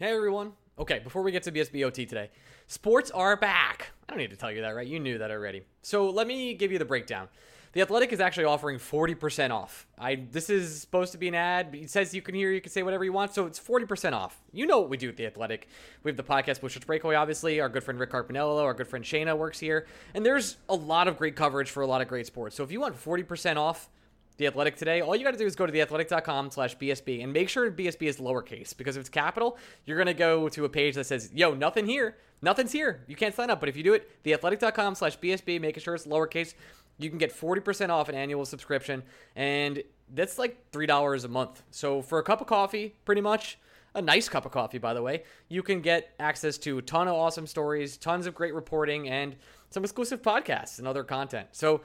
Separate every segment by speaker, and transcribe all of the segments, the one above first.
Speaker 1: Hey everyone. Okay, before we get to BSBOT today, sports are back. I don't need to tell you that, right? You knew that already. So let me give you the breakdown. The Athletic is actually offering 40% off. I this is supposed to be an ad. It says you can hear, you can say whatever you want, so it's 40% off. You know what we do at the Athletic. We have the podcast Blue Shirts Breakaway, obviously. Our good friend Rick Carpiniello, our good friend Shayna works here, and there's a lot of great coverage for a lot of great sports. So if you want 40% off the Athletic today, all you got to do is go to theathletic.com slash BSB and make sure BSB is lowercase because if it's capital, you're going to go to a page that says, yo, nothing here. Nothing's here. You can't sign up. But if you do it, theathletic.com slash BSB, making sure it's lowercase, you can get 40% off an annual subscription. And that's like $3 a month. So for a cup of coffee, pretty much, a nice cup of coffee, by the way, you can get access to a ton of awesome stories, tons of great reporting, and some exclusive podcasts and other content. So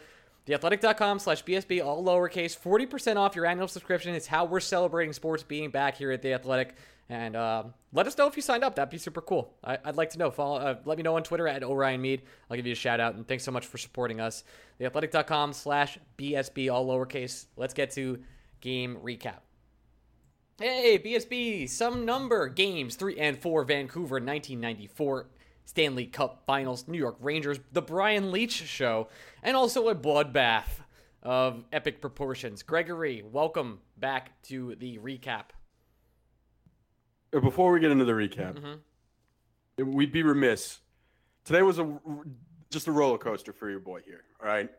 Speaker 1: Theathletic.com slash BSB, all lowercase, 40% off your annual subscription. It's how we're celebrating sports being back here at The Athletic. And uh, let us know if you signed up. That'd be super cool. I, would like to know. Follow, uh, let me know on Twitter at Orion Mead. I'll give you a shout out. And thanks so much for supporting us. Theathletic.com slash BSB, all lowercase. Let's get to game recap. Hey, BSB, some number games three and four, Vancouver, 1994 Stanley Cup Finals, New York Rangers, The Brian Leetch Show, and also a bloodbath of epic proportions. Gregory, welcome back to the recap.
Speaker 2: Uh, before we get into the recap, mm-hmm. we'd be remiss. Today was a just a roller coaster for your boy here. All right,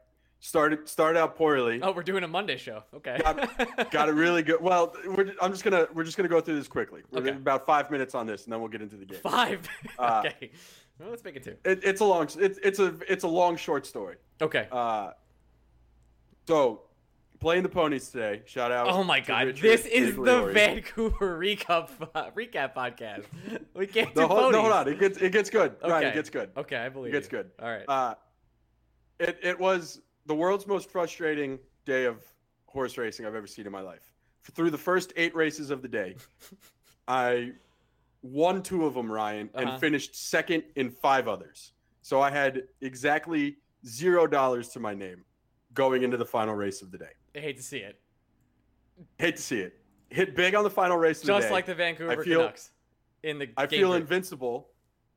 Speaker 2: started started out poorly.
Speaker 1: Oh, we're doing a Monday show. Okay,
Speaker 2: got, got it really good. Well, I'm just gonna we're just gonna go through this quickly. We're okay. about five minutes on this, and then we'll get into the game.
Speaker 1: Five. Uh, okay. Well, let's make it two.
Speaker 2: It, it's a long it's it's a it's a long short story.
Speaker 1: Okay.
Speaker 2: Uh, so playing the ponies today. Shout out.
Speaker 1: Oh my god, Richard this is the Vancouver recap uh, recap podcast. We can't do
Speaker 2: no,
Speaker 1: hold,
Speaker 2: no, hold on. It gets it gets good. Okay. Right, it gets good.
Speaker 1: Okay, I believe
Speaker 2: it gets
Speaker 1: you.
Speaker 2: good.
Speaker 1: All right.
Speaker 2: Uh, it it was the world's most frustrating day of horse racing I've ever seen in my life. Through the first eight races of the day, I won two of them, Ryan, and uh-huh. finished second in five others. So I had exactly zero dollars to my name going into the final race of the day.
Speaker 1: I hate to see it.
Speaker 2: Hate to see it. Hit big on the final race of
Speaker 1: Just
Speaker 2: the day.
Speaker 1: Just like the Vancouver I feel, Canucks in the
Speaker 2: I feel
Speaker 1: group.
Speaker 2: invincible.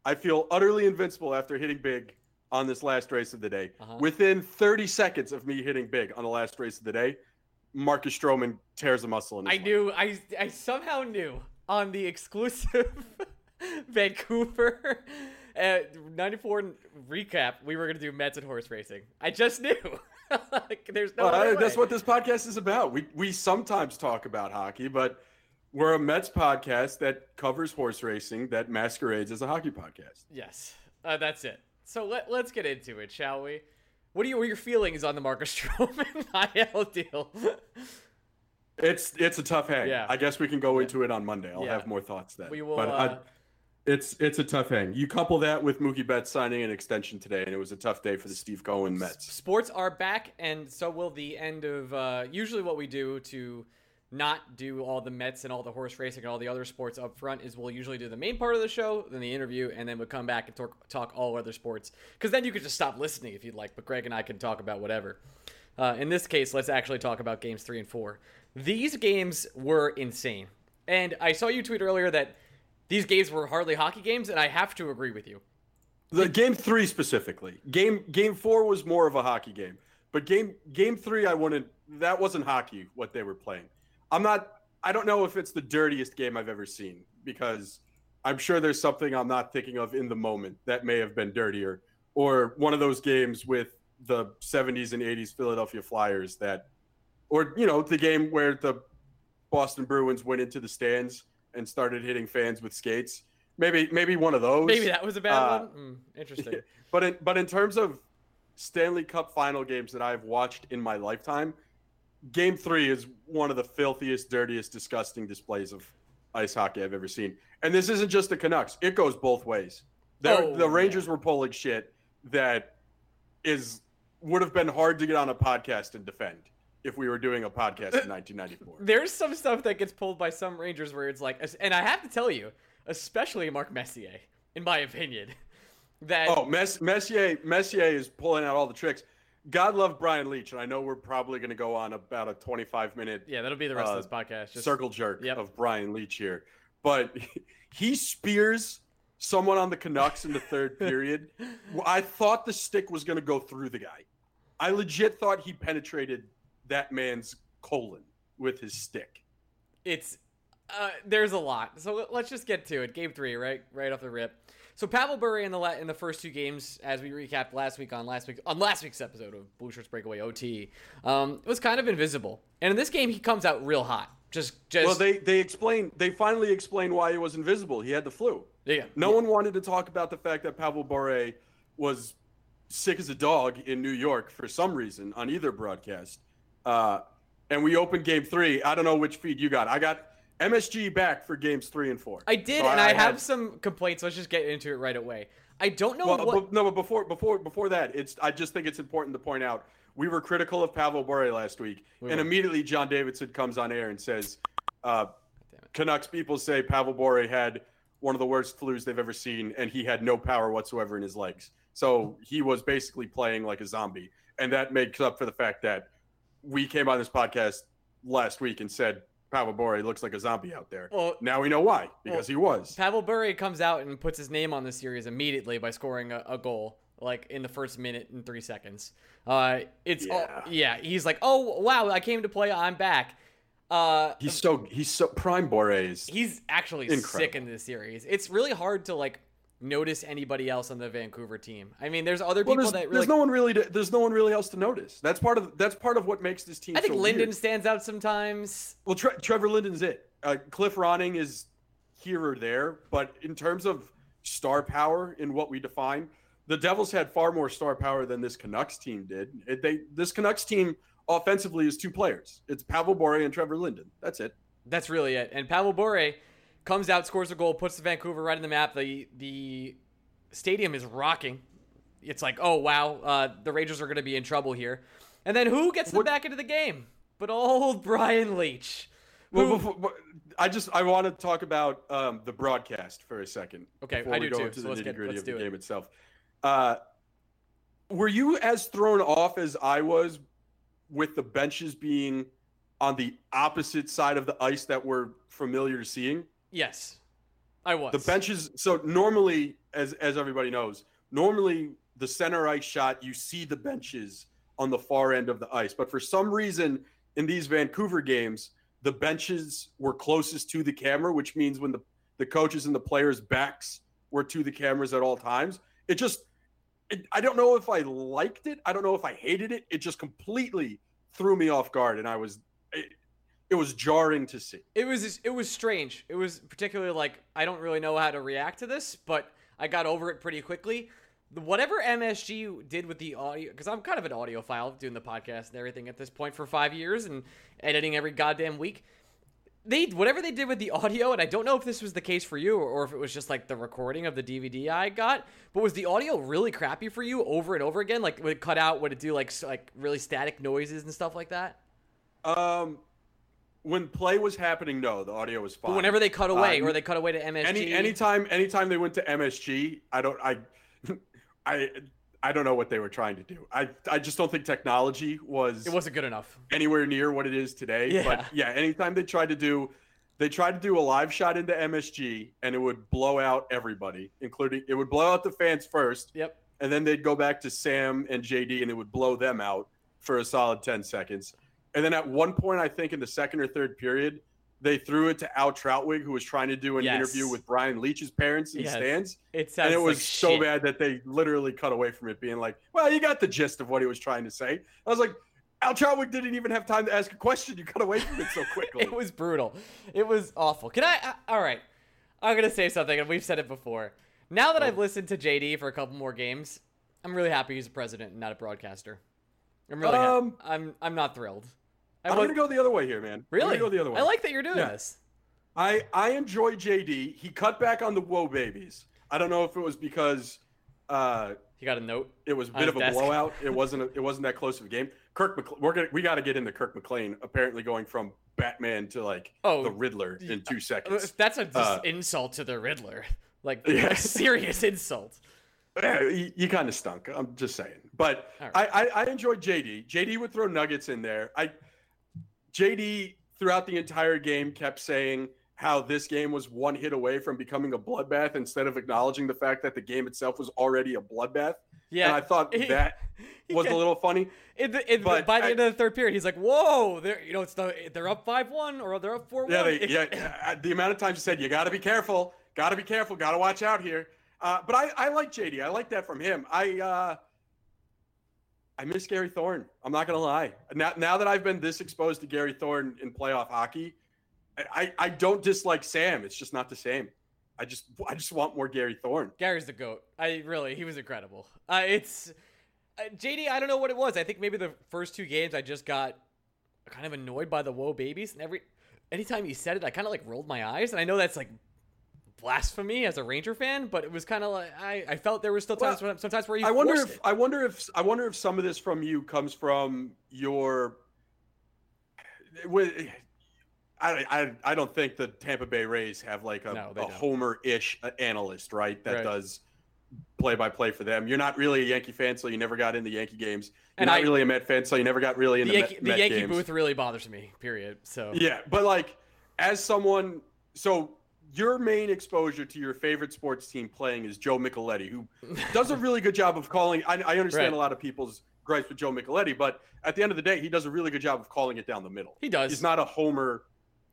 Speaker 2: I feel utterly invincible after hitting big on this last race of the day. Uh-huh. Within 30 seconds of me hitting big on the last race of the day, Marcus Stroman tears a muscle in his
Speaker 1: I
Speaker 2: leg.
Speaker 1: knew I I somehow knew on the exclusive Vancouver uh, 94 recap, we were going to do Mets and horse racing. I just knew. like, there's no
Speaker 2: That's what this podcast is about. We, we sometimes talk about hockey, but we're a Mets podcast that covers horse racing that masquerades as a hockey podcast.
Speaker 1: Yes, uh, that's it. So let, let's get into it, shall we? What are, you, what are your feelings on the Marcus Stroman IL deal?
Speaker 2: It's it's a tough hang.
Speaker 1: Yeah.
Speaker 2: I guess we can go into it on Monday. I'll yeah. have more thoughts then.
Speaker 1: We will.
Speaker 2: But
Speaker 1: uh,
Speaker 2: I, it's it's a tough hang. You couple that with Mookie Betts signing an extension today, and it was a tough day for the Steve Cohen Mets.
Speaker 1: Sports are back, and so will the end of uh, usually what we do to not do all the Mets and all the horse racing and all the other sports up front is we'll usually do the main part of the show, then the interview, and then we'll come back and talk, talk all other sports. Because then you could just stop listening if you'd like, but Greg and I can talk about whatever. Uh, in this case, let's actually talk about games three and four. These games were insane. And I saw you tweet earlier that these games were hardly hockey games, and I have to agree with you.
Speaker 2: The game three specifically. Game game four was more of a hockey game. But game game three I wouldn't that wasn't hockey what they were playing. I'm not I don't know if it's the dirtiest game I've ever seen because I'm sure there's something I'm not thinking of in the moment that may have been dirtier, or one of those games with the 70s and 80s Philadelphia Flyers that, or you know, the game where the Boston Bruins went into the stands and started hitting fans with skates. Maybe maybe one of those.
Speaker 1: Maybe that was a bad uh, one. Mm, interesting.
Speaker 2: But in, but in terms of Stanley Cup final games that I've watched in my lifetime, Game Three is one of the filthiest, dirtiest, disgusting displays of ice hockey I've ever seen. And this isn't just the Canucks; it goes both ways. Oh, the Rangers yeah. were pulling shit that is would have been hard to get on a podcast and defend if we were doing a podcast in 1994.
Speaker 1: There's some stuff that gets pulled by some Rangers where it's like, and I have to tell you, especially Mark Messier, in my opinion, that
Speaker 2: oh Mess- Messier Messier is pulling out all the tricks. God love Brian Leetch, and I know we're probably going to go on about a 25 minute.
Speaker 1: Yeah, that'll be the rest uh, of this podcast.
Speaker 2: Just, circle jerk yep. of Brian Leetch here, but he spears someone on the Canucks in the third period. I thought the stick was going to go through the guy. I legit thought he penetrated that man's colon with his stick.
Speaker 1: It's uh, there's a lot. So let's just get to it. Game three, right, right off the rip. So Pavel Bure in the la- in the first two games, as we recapped last week on last week on last week's episode of Blue Shirts Breakaway OT, um, was kind of invisible. And in this game, he comes out real hot. Just, just
Speaker 2: well, they they explain they finally explain why he was invisible. He had the flu.
Speaker 1: Yeah.
Speaker 2: No
Speaker 1: yeah.
Speaker 2: one wanted to talk about the fact that Pavel Bure was sick as a dog in New York for some reason on either broadcast. Uh, and we opened game three. I don't know which feed you got. I got MSG back for games three and four.
Speaker 1: I did, so and I, I have had... some complaints. Let's just get into it right away. I don't know well, what.
Speaker 2: no, but before before before that, it's I just think it's important to point out we were critical of Pavel Bure last week, we and immediately John Davidson comes on air and says, uh, "Canucks people say Pavel Bure had one of the worst flus they've ever seen, and he had no power whatsoever in his legs. So he was basically playing like a zombie, and that makes up for the fact that we came on this podcast last week and said Pavel Bure looks like a zombie out there. Well, now we know why because well, he was.
Speaker 1: Pavel Bure comes out and puts his name on the series immediately by scoring a, a goal like in the first minute and three seconds. Uh, it's yeah. All, yeah. He's like, oh wow, I came to play. I'm back. Uh,
Speaker 2: he's so he's so prime Bure's.
Speaker 1: He's actually incredible. sick in this series. It's really hard to like notice anybody else on the Vancouver team. I mean, there's other people
Speaker 2: well,
Speaker 1: that
Speaker 2: really, there's no one really to, there's no one really else to notice. That's part of that's part of what makes this team.
Speaker 1: I think
Speaker 2: so
Speaker 1: Linden
Speaker 2: weird.
Speaker 1: stands out sometimes.
Speaker 2: Well, Tre- Trevor Linden's it. Uh, Cliff Ronning is here or there, but in terms of star power in what we define, the Devils had far more star power than this Canucks team did. It, they this Canucks team offensively is two players. It's Pavel Bure and Trevor Linden. That's it.
Speaker 1: That's really it. And Pavel Bure comes out, scores a goal, puts the Vancouver right in the map. The the stadium is rocking. It's like, oh wow, uh, the Rangers are going to be in trouble here. And then who gets them what? back into the game? But old Brian Leetch.
Speaker 2: Well, before, I just I want to talk about um, the broadcast for a second.
Speaker 1: Okay, I do
Speaker 2: go
Speaker 1: too.
Speaker 2: into
Speaker 1: so
Speaker 2: the nitty gritty of the
Speaker 1: it.
Speaker 2: game itself. Uh, were you as thrown off as I was with the benches being on the opposite side of the ice that we're familiar to seeing?
Speaker 1: Yes, I was.
Speaker 2: The benches. So normally, as as everybody knows, normally the center ice shot you see the benches on the far end of the ice, but for some reason in these Vancouver games, the benches were closest to the camera, which means when the the coaches and the players' backs were to the cameras at all times, it just it, I don't know if I liked it. I don't know if I hated it. It just completely threw me off guard, and I was it, it was jarring to see.
Speaker 1: It was it was strange. It was particularly like I don't really know how to react to this, but I got over it pretty quickly. Whatever MSG did with the audio, because I'm kind of an audiophile doing the podcast and everything at this point for five years and editing every goddamn week they whatever they did with the audio, and I don't know if this was the case for you or, if it was just like the recording of the DVD I got. But was the audio really crappy for you over and over again? Like would it cut out? Would it do like like really static noises and stuff like that?
Speaker 2: Um, when play was happening, no, the audio was fine.
Speaker 1: But whenever they cut away, uh, or they cut away to MSG,
Speaker 2: any anytime anytime they went to MSG, I don't I I I don't know what they were trying to do. I I just don't think technology was
Speaker 1: it wasn't good enough
Speaker 2: anywhere near what it is today. Yeah. But yeah, anytime they tried to do they tried to do a live shot into MSG and it would blow out everybody, including it would blow out the fans first.
Speaker 1: Yep.
Speaker 2: And then they'd go back to Sam and JD and it would blow them out for a solid 10 seconds. And then at one point, I think in the second or third period, they threw it to Al Trautwig, who was trying to do an
Speaker 1: Yes.
Speaker 2: interview with Brian Leetch's parents in
Speaker 1: Yes.
Speaker 2: stands.
Speaker 1: It
Speaker 2: And it was
Speaker 1: like
Speaker 2: so
Speaker 1: shit.
Speaker 2: bad that they literally cut away from it, being like, well, you got the gist of what he was trying to say. I was like, Al Trautwig didn't even have time to ask a question. You cut away from it so quickly.
Speaker 1: It was brutal. It was awful. Can I? I all right. I'm gonna say something, and we've said it before. Now that I've
Speaker 2: Oh.
Speaker 1: listened to JD for a couple more games, I'm really happy he's a president and not a broadcaster. I'm really.
Speaker 2: Um,
Speaker 1: I'm. I'm not thrilled.
Speaker 2: I'm
Speaker 1: was-
Speaker 2: going to go the other way here, man. I'm
Speaker 1: Really?
Speaker 2: go the other way.
Speaker 1: I like that you're doing
Speaker 2: Yeah.
Speaker 1: this.
Speaker 2: I I enjoy JD. He cut back on the whoa babies. I don't know if it was because uh,
Speaker 1: You got a note?
Speaker 2: it was a bit of a
Speaker 1: desk.
Speaker 2: blowout. It wasn't a, it wasn't that close of a game. Kirk, McC- we're gonna we got to get into Kirk McLean. Apparently going from Batman to like
Speaker 1: Oh,
Speaker 2: the Riddler in two
Speaker 1: Uh,
Speaker 2: seconds.
Speaker 1: That's a just
Speaker 2: Uh,
Speaker 1: insult to the Riddler. Like
Speaker 2: Yeah.
Speaker 1: a serious insult.
Speaker 2: Yeah, you, you kind of stunk. I'm just saying. But
Speaker 1: All
Speaker 2: I, I I enjoyed JD. JD would throw nuggets in there. I JD throughout the entire game kept saying how this game was one hit away from becoming a bloodbath instead of acknowledging the fact that the game itself was already a bloodbath.
Speaker 1: Yeah.
Speaker 2: And I thought that
Speaker 1: he
Speaker 2: was a little funny.
Speaker 1: In the, in the- by the
Speaker 2: I-
Speaker 1: end of the third period, he's like, "Whoa, they're you know it's the they're up five one or they're up four one."
Speaker 2: Yeah, they, yeah. uh, The amount of times he said, "You got to be careful. Got to be careful. Got to watch out here." Uh, but I, I like JD. I like that from him. I, uh, I miss Gary Thorne. I'm not gonna lie. Now, now that I've been this exposed to Gary Thorne in playoff hockey, I, I, don't dislike Sam. It's just not the same. I just, I just want more Gary Thorne.
Speaker 1: Gary's the goat. I really, he was incredible. Uh, it's uh, JD. I don't know what it was. I think maybe the first two games I just got kind of annoyed by the whoa babies, and every anytime he said it, I kind of like rolled my eyes, and I know that's like blasphemy as a Ranger fan, but it was kind of like I, I felt there were still times
Speaker 2: Well,
Speaker 1: when, sometimes where he
Speaker 2: I wonder if
Speaker 1: it.
Speaker 2: I wonder if I wonder if some of this from you comes from your. with- I, I, I don't think the Tampa Bay Rays have like a,
Speaker 1: No,
Speaker 2: a. Homer-ish analyst, right? That
Speaker 1: Right.
Speaker 2: does play-by-play for them. You're not really a Yankee fan, so you never got into Yankee games. You're
Speaker 1: And
Speaker 2: not
Speaker 1: I-
Speaker 2: really a Met fan, so you never got really in
Speaker 1: the
Speaker 2: into
Speaker 1: Yankee,
Speaker 2: Met,
Speaker 1: the
Speaker 2: Met
Speaker 1: Yankee
Speaker 2: games.
Speaker 1: booth really bothers me. Period. So
Speaker 2: Yeah, but like as someone, so your main exposure to your favorite sports team playing is Joe Micheletti, who does a really good job of calling. I, I understand
Speaker 1: Right.
Speaker 2: a lot of people's gripes with Joe Micheletti, but at the end of the day, he does a really good job of calling it down the middle.
Speaker 1: he does.
Speaker 2: He's not a homer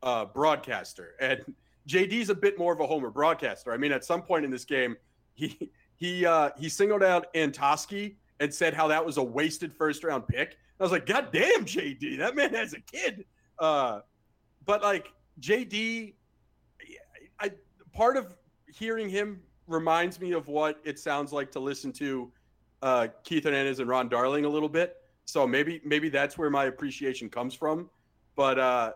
Speaker 2: uh, broadcaster, and JD's a bit more of a homer broadcaster. I mean, at some point in this game, he he uh, he singled out Antoski and said how that was a wasted first round pick. I was like, God damn, JD, that man has a kid. Uh, but like JD, part of hearing him reminds me of what it sounds like to listen to uh, Keith Hernandez and Ron Darling a little bit. So maybe maybe that's where my appreciation comes from. But uh,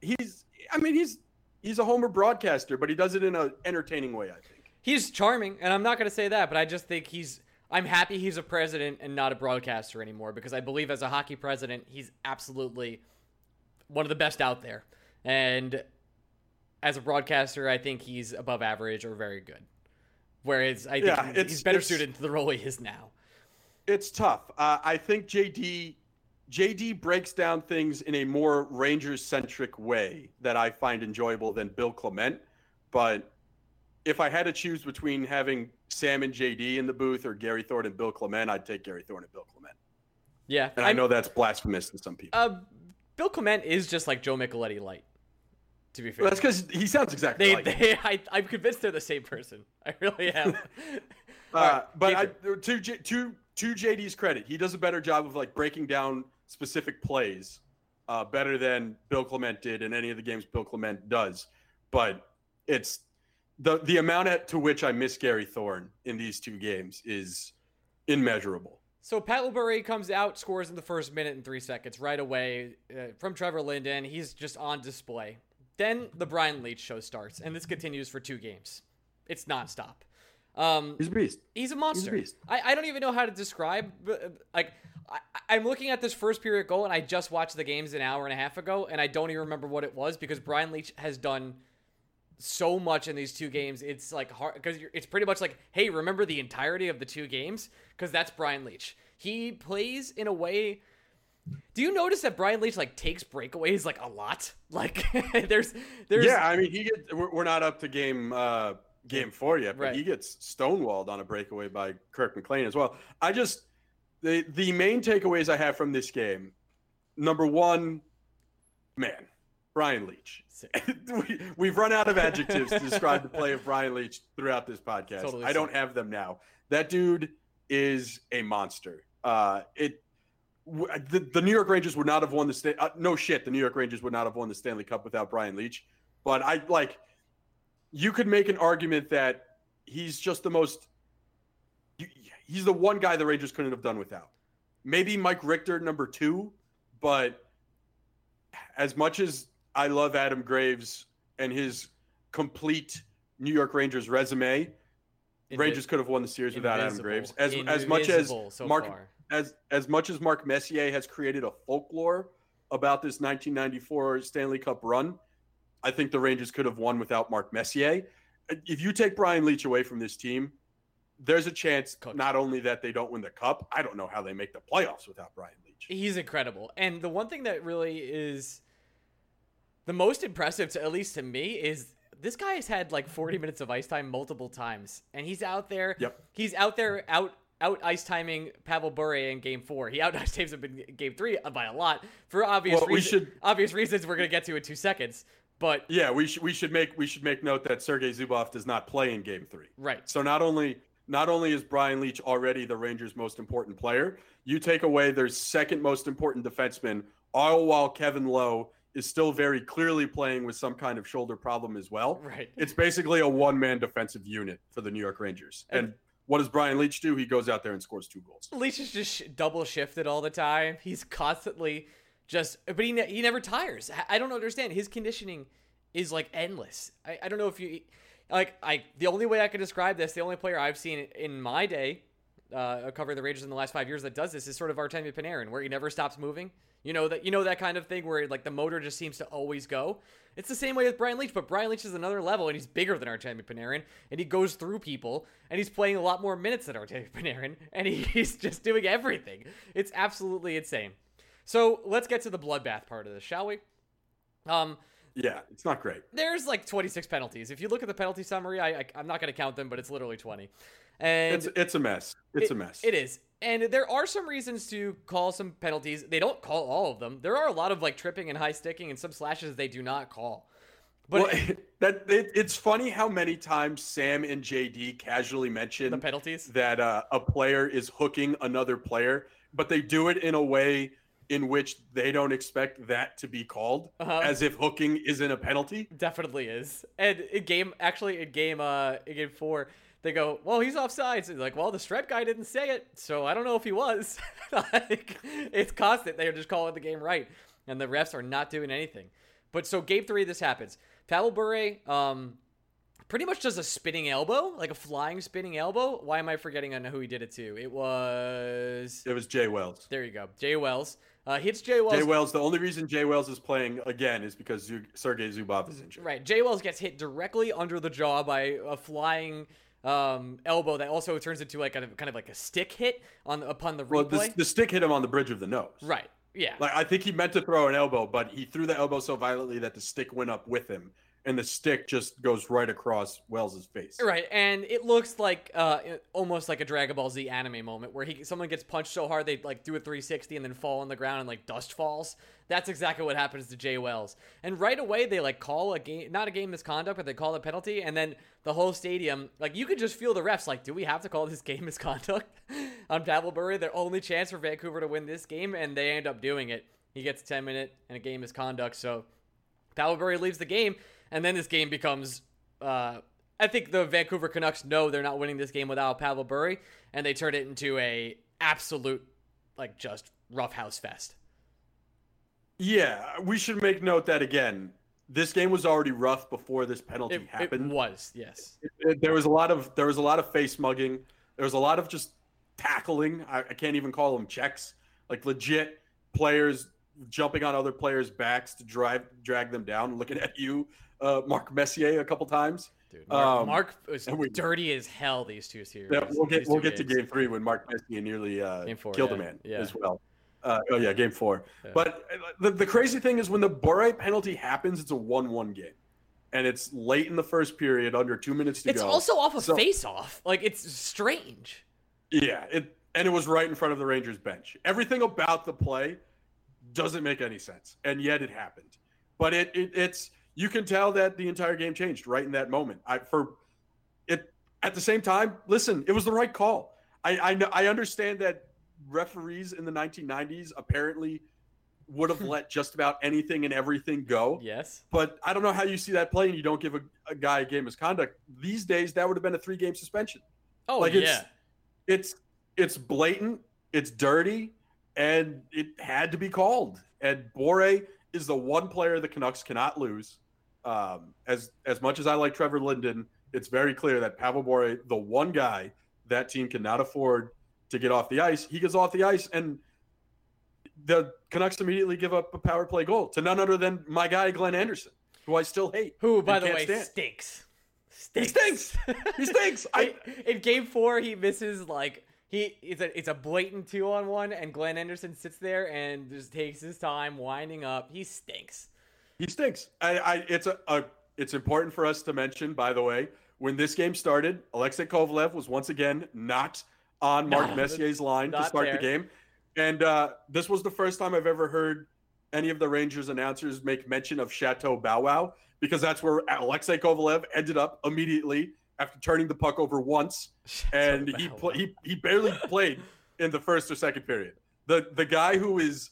Speaker 2: he's I mean he's he's a homer broadcaster, but he does it in an entertaining way. I think.
Speaker 1: He's charming, and I'm not going to say that, but I just think he's. I'm happy he's a president and not a broadcaster anymore because I believe as a hockey president, he's absolutely one of the best out there. And as a broadcaster, I think he's above average or very good. Whereas I think
Speaker 2: Yeah,
Speaker 1: he's, better suited to the role he is now.
Speaker 2: It's tough. Uh, I think JD JD breaks down things in a more Rangers centric way that I find enjoyable than Bill Clement. But if I had to choose between having Sam and JD in the booth or Gary Thorne and Bill Clement, I'd take Gary Thorne and Bill Clement.
Speaker 1: Yeah,
Speaker 2: And i
Speaker 1: I'm-
Speaker 2: know that's blasphemous to some people.
Speaker 1: Uh, Bill Clement is just like Joe Micheletti light. To be fair,
Speaker 2: that's because he sounds exactly
Speaker 1: they,
Speaker 2: like.
Speaker 1: they I, I'm convinced they're the same person. I really am.
Speaker 2: Uh,
Speaker 1: right,
Speaker 2: but I, to to to JD's credit, he does a better job of like breaking down specific plays, uh, better than Bill Clement did in any of the games Bill Clement does. But it's the the amount at, to which I miss Gary Thorne in these two games is immeasurable.
Speaker 1: So Pavel Bure comes out, scores in the first minute and three seconds right away uh, from Trevor Linden. He's just on display. Then the Brian Leetch show starts, and this continues for two games. It's nonstop. Um,
Speaker 2: He's a beast.
Speaker 1: he's a monster.
Speaker 2: beast.
Speaker 1: I, I don't even know how to describe. uh, Like I, I'm looking at this first period goal, and I just watched the games an hour and a half ago, and I don't even remember what it was because Brian Leetch has done so much in these two games. It's like hard because it's pretty much like, hey, remember the entirety of the two games because that's Brian Leetch. He plays in a way. Do you notice that Brian Leetch like takes breakaways like a lot? Like there's there's
Speaker 2: Yeah, I mean, he get we're, not up to game uh, game four yet, but
Speaker 1: Right.
Speaker 2: he gets stonewalled on a breakaway by Kirk McLean as well. I just the the main takeaways I have from this game, number one, man, Brian
Speaker 1: Leetch.
Speaker 2: We, we've run out of adjectives to describe the play of Brian Leetch throughout this podcast.
Speaker 1: Totally
Speaker 2: I don't
Speaker 1: sick.
Speaker 2: have them now. That dude is a monster. Uh, it the, the New York Rangers would not have won the state. Uh, no shit, the New York Rangers would not have won the Stanley Cup without Brian Leetch. But I like, you could make an argument that he's just the most. He's the one guy the Rangers couldn't have done without. Maybe Mike Richter number two, but as much as I love Adam Graves and his complete New York Rangers resume,
Speaker 1: Invi-
Speaker 2: Rangers could have won the series without Adam. Graves. As as much as
Speaker 1: so
Speaker 2: Mark
Speaker 1: far.
Speaker 2: As as much as Mark Messier has created a folklore about this 1994 Stanley Cup run, I think the Rangers could have won without Mark Messier. If you take Brian Leetch away from this team, there's a chance not only that they don't win the cup, I don't know how they make the playoffs without Brian Leetch.
Speaker 1: He's incredible. And the one thing that really is the most impressive to at least to me is this guy has had like 40 minutes of ice time multiple times. And he's out there.
Speaker 2: Yep.
Speaker 1: He's out there out out ice timing Pavel Bure in game four. He out ice times him in game three by a lot for obvious
Speaker 2: Well, we
Speaker 1: reasons.
Speaker 2: should-
Speaker 1: obvious reasons we're gonna get to in two seconds. But
Speaker 2: Yeah, we should we should make we should make note that Sergei Zubov does not play in Game Three.
Speaker 1: right.
Speaker 2: So not only not only is Brian Leetch already the Rangers' most important player, you take away their second most important defenseman, all while Kevin Lowe is still very clearly playing with some kind of shoulder problem as well.
Speaker 1: Right.
Speaker 2: It's basically a one-man defensive unit for the New York Rangers. And what does Brian Leetch do? He goes out there and scores two goals.
Speaker 1: Leetch is just double shifted all the time. He's constantly just, but he, ne- he never tires. I- I don't understand. His conditioning is like endless. I, I don't know if you, like, I, the only way I can describe this, the only player I've seen in my day, uh, covering the Rangers in the last five years that does this is sort of Artemi Panarin, where he never stops moving. You know that you know that kind of thing where like the motor just seems to always go. It's the same way with Brian Leetch, but Brian Leetch is another level, and he's bigger than Artemi Panarin, and he goes through people, and he's playing a lot more minutes than Artemi Panarin, and he's just doing everything. It's absolutely insane. So let's get to the bloodbath part of this, shall we? Um,
Speaker 2: Yeah, it's not great.
Speaker 1: there's like 26 penalties. If you look at the penalty summary, I, I I'm not going to count them, but it's literally 20. And
Speaker 2: It's it's a mess. It's
Speaker 1: it-
Speaker 2: a mess.
Speaker 1: It is. And there are some reasons to call some penalties. They don't call all of them. There are a lot of like tripping and high sticking and some slashes they do not call. But
Speaker 2: well, that it, it's funny how many times Sam and JD casually mention
Speaker 1: the penalties,
Speaker 2: that uh, a player is hooking another player, but they do it in a way in which they don't expect that to be called,
Speaker 1: Uh-huh.
Speaker 2: as if hooking isn't a penalty.
Speaker 1: definitely is. And in game, actually in game, uh, in game four, they go, "Well, he's offsides." And like, "Well, the strep guy didn't say it, so I don't know if he was." like, it's constant. They're just calling the game right, and the refs are not doing anything. But so game three, this happens. Pavel Bure, um, pretty much does a spinning elbow, like a flying spinning elbow. Why am I forgetting on who he did it to? It was
Speaker 2: It was Jay Wells.
Speaker 1: there. You go, Jay Wells. Uh, hits Jay Wells.
Speaker 2: Jay Wells. The only reason Jay Wells is playing again is because Zu- Sergei Zubov is injured.
Speaker 1: Right. Jay Wells gets hit directly under the jaw by a flying um, elbow that also turns into like a kind of like a stick hit on upon the
Speaker 2: Well,
Speaker 1: replay.
Speaker 2: the, the stick hit him on the bridge of the nose.
Speaker 1: right. Yeah.
Speaker 2: Like I think he meant to throw an elbow, but he threw the elbow so violently that the stick went up with him, and the stick just goes right across Wells's face.
Speaker 1: Right, and it looks like uh, almost like a Dragon Ball Z anime moment where he someone gets punched so hard they like do a 360 and then fall on the ground and like dust falls. That's exactly what happens to Jay Wells. And right away they like call a game, not a game misconduct, but they call a penalty, and then the whole stadium, like you could just feel the refs like, do we have to call this game misconduct on Pavel Bure? Their only chance for Vancouver to win this game, and they end up doing it. He gets a 10 minute and a game misconduct, so Pavel Bure leaves the game, and then this game becomes. Uh, I think the Vancouver Canucks know they're not winning this game without Pavel Bure, and they turn it into a absolute, like, just roughhouse fest.
Speaker 2: Yeah, we should make note that again. This game was already rough before this penalty
Speaker 1: It, it
Speaker 2: happened.
Speaker 1: was, yes.
Speaker 2: It- there was a lot of there was a lot of face mugging. There was a lot of just tackling. I, I can't even call them checks. Like legit players jumping on other players' backs to drive drag them down. And looking at you, uh, Mark Messier, a couple times.
Speaker 1: Dude, Mark,
Speaker 2: Um,
Speaker 1: Mark was
Speaker 2: we-
Speaker 1: dirty as hell these two series.
Speaker 2: Yeah, we'll get we'll get to game three when Mark Messier nearly uh,
Speaker 1: four,
Speaker 2: killed a man
Speaker 1: yeah.
Speaker 2: as well. Uh, oh yeah, game four.
Speaker 1: Yeah.
Speaker 2: But uh, the, the crazy thing is when the Bure penalty happens, it's a one-one game, and it's late in the first period, under two minutes to
Speaker 1: It's
Speaker 2: go.
Speaker 1: It's also off a
Speaker 2: So-
Speaker 1: face-off. Like it's strange.
Speaker 2: Yeah, it and it was right in front of the Rangers bench. Everything about the play doesn't make any sense, and yet it happened. but it, it it's you can tell that the entire game changed right in that moment. I for it at the same time. Listen, it was the right call. I I know I understand that referees in the 1990s apparently would have let just about anything and everything go.
Speaker 1: Yes.
Speaker 2: But I don't know how you see that play and you don't give a, a guy a game misconduct. These days, that would have been a three game suspension.
Speaker 1: Oh
Speaker 2: Like,
Speaker 1: yeah.
Speaker 2: it's- It's it's blatant, it's dirty, and it had to be called. And Bure is the one player the Canucks cannot lose. Um, as as much as I like Trevor Linden, it's very clear that Pavel Bure, the one guy that team cannot afford to get off the ice, he gets off the ice and the Canucks immediately give up a power play goal to none other than my guy Glenn Anderson, who I still hate.
Speaker 1: Who, by the way,
Speaker 2: stand.
Speaker 1: stinks.
Speaker 2: He
Speaker 1: Stinks.
Speaker 2: stinks. He stinks. I,
Speaker 1: in, in game four, he misses like he it's a it's a blatant two on one, and Glenn Anderson sits there and just takes his time winding up. He stinks.
Speaker 2: He stinks. I, I it's a, a it's important for us to mention, by the way, when this game started, Alexei Kovalev was once again not on Mark
Speaker 1: No,
Speaker 2: Messier's line to start
Speaker 1: there.
Speaker 2: the game, and uh, this was the first time I've ever heard any of the Rangers announcers make mention of Chateau Bow Wow because that's where Alexei Kovalev ended up immediately after turning the puck over once, and he pl- he he barely played in the first or second period. The the guy who is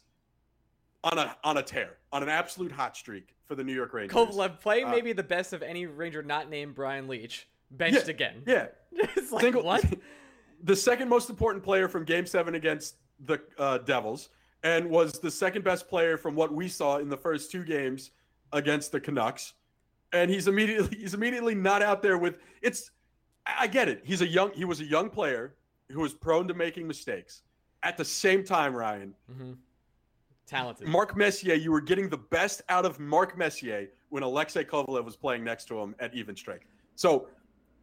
Speaker 2: on a on a tear, on an absolute hot streak for the New York Rangers.
Speaker 1: Kovalev playing
Speaker 2: Uh,
Speaker 1: maybe the best of any Ranger not named Brian Leetch. Benched
Speaker 2: Yeah,
Speaker 1: again.
Speaker 2: Yeah,
Speaker 1: it's like
Speaker 2: Single-
Speaker 1: what?
Speaker 2: the second most important player from Game Seven against the uh, Devils, and was the second best player from what we saw in the first two games against the Canucks. And he's immediately he's immediately not out there with it's. I get it. He's a young he was a young player who was prone to making mistakes. At the same time, Ryan,
Speaker 1: hmm Talented.
Speaker 2: Mark Messier, you were getting the best out of Mark Messier when Alexei Kovalev was playing next to him at even strength. So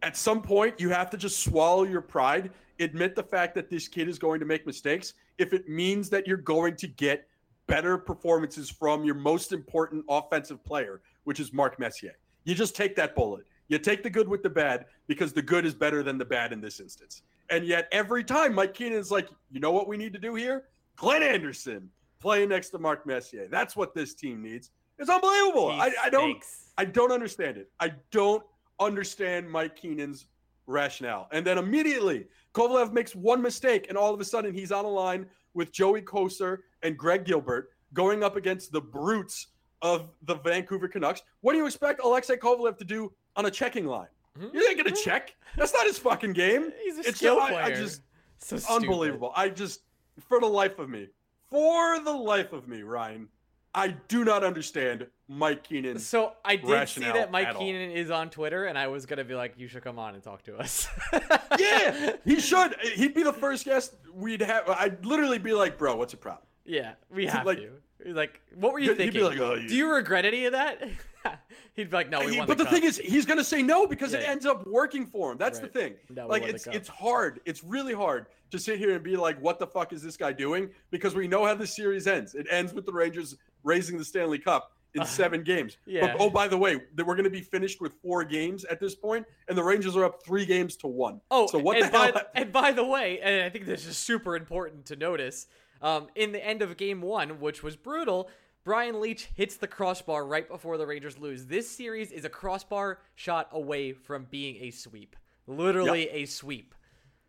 Speaker 2: at some point, you have to just swallow your pride, admit the fact that this kid is going to make mistakes. If it means that you're going to get better performances from your most important offensive player, which is Mark Messier, you just take that bullet. You take the good with the bad because the good is better than the bad in this instance. And yet, every time Mike Keenan is like, you know what we need to do here? Glenn Anderson playing next to Mark Messier. That's what this team needs. It's unbelievable. I, I don't. I don't understand it. I don't understand Mike Keenan's rationale. And then immediately, Kovalev makes one mistake, and all of a sudden he's on a line with Joey Kocur and Greg Gilbert going up against the brutes of the Vancouver Canucks. What do you expect Alexei Kovalev to do on a checking line?
Speaker 1: Mhm.
Speaker 2: You ain't gonna check. That's not his fucking game.
Speaker 1: He's a
Speaker 2: It's
Speaker 1: skill
Speaker 2: I-
Speaker 1: player.
Speaker 2: I just
Speaker 1: so
Speaker 2: unbelievable. I just, for the life of me, for the life of me, Ryan, I do not understand Mike Keenan.
Speaker 1: So I did see that Mike
Speaker 2: at all.
Speaker 1: Keenan is on Twitter, and I was gonna be like, "You should come on and talk to us."
Speaker 2: yeah, he should. He'd be the first guest we'd have. I'd literally be like, bro, what's your problem?
Speaker 1: yeah, we have
Speaker 2: like-
Speaker 1: to. Like, what were you
Speaker 2: He'd be
Speaker 1: thinking?
Speaker 2: like, "Oh, you-"
Speaker 1: Do you regret any of that? He'd be like, "No, we
Speaker 2: He-
Speaker 1: won
Speaker 2: but
Speaker 1: the,
Speaker 2: the,
Speaker 1: cup."
Speaker 2: thing is, he's gonna say no because it
Speaker 1: Yeah.
Speaker 2: ends up working for him. That's
Speaker 1: Right.
Speaker 2: the thing.
Speaker 1: No,
Speaker 2: like it's it's hard. It's really hard to sit here and be like, what the fuck is this guy doing? Because we know how the series ends. It ends with the Rangers raising the Stanley Cup in seven games.
Speaker 1: yeah.
Speaker 2: But, oh, by the way, that we're gonna be finished with four games at this point, and the Rangers are up three games to one.
Speaker 1: Oh,
Speaker 2: so what
Speaker 1: and
Speaker 2: the
Speaker 1: by,
Speaker 2: hell?
Speaker 1: And by the way, and I think this is super important to notice, um, in the end of game one, which was brutal, Brian Leetch hits the crossbar right before the Rangers lose. This series is a crossbar shot away from being a sweep. Literally a sweep.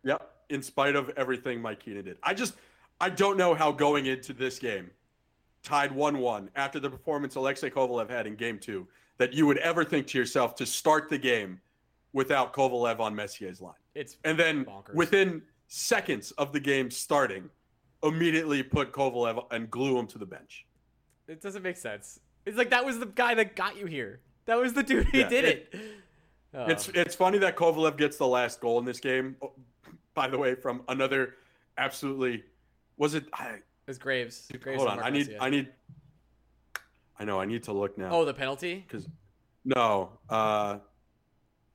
Speaker 2: Yep. In spite of everything Mike Keenan did. I just I don't know how going into this game, tied 1-1 after the performance Alexei Kovalev had in game two, that you would ever think to yourself to start the game without Kovalev on Messier's line.
Speaker 1: It's
Speaker 2: And then
Speaker 1: Bonkers.
Speaker 2: within seconds of the game starting, immediately put Kovalev and glue him to the bench.
Speaker 1: it doesn't make sense. It's like that was the guy that got you here. That was the dude who
Speaker 2: Yeah,
Speaker 1: did
Speaker 2: it-
Speaker 1: it. Oh.
Speaker 2: It's it's funny that Kovalev gets the last goal in this game. Oh, By the way, from another absolutely was it I,
Speaker 1: It's Graves. Graves
Speaker 2: hold on. I need. I need I know I need to look now.
Speaker 1: Oh, the penalty.
Speaker 2: because no, uh,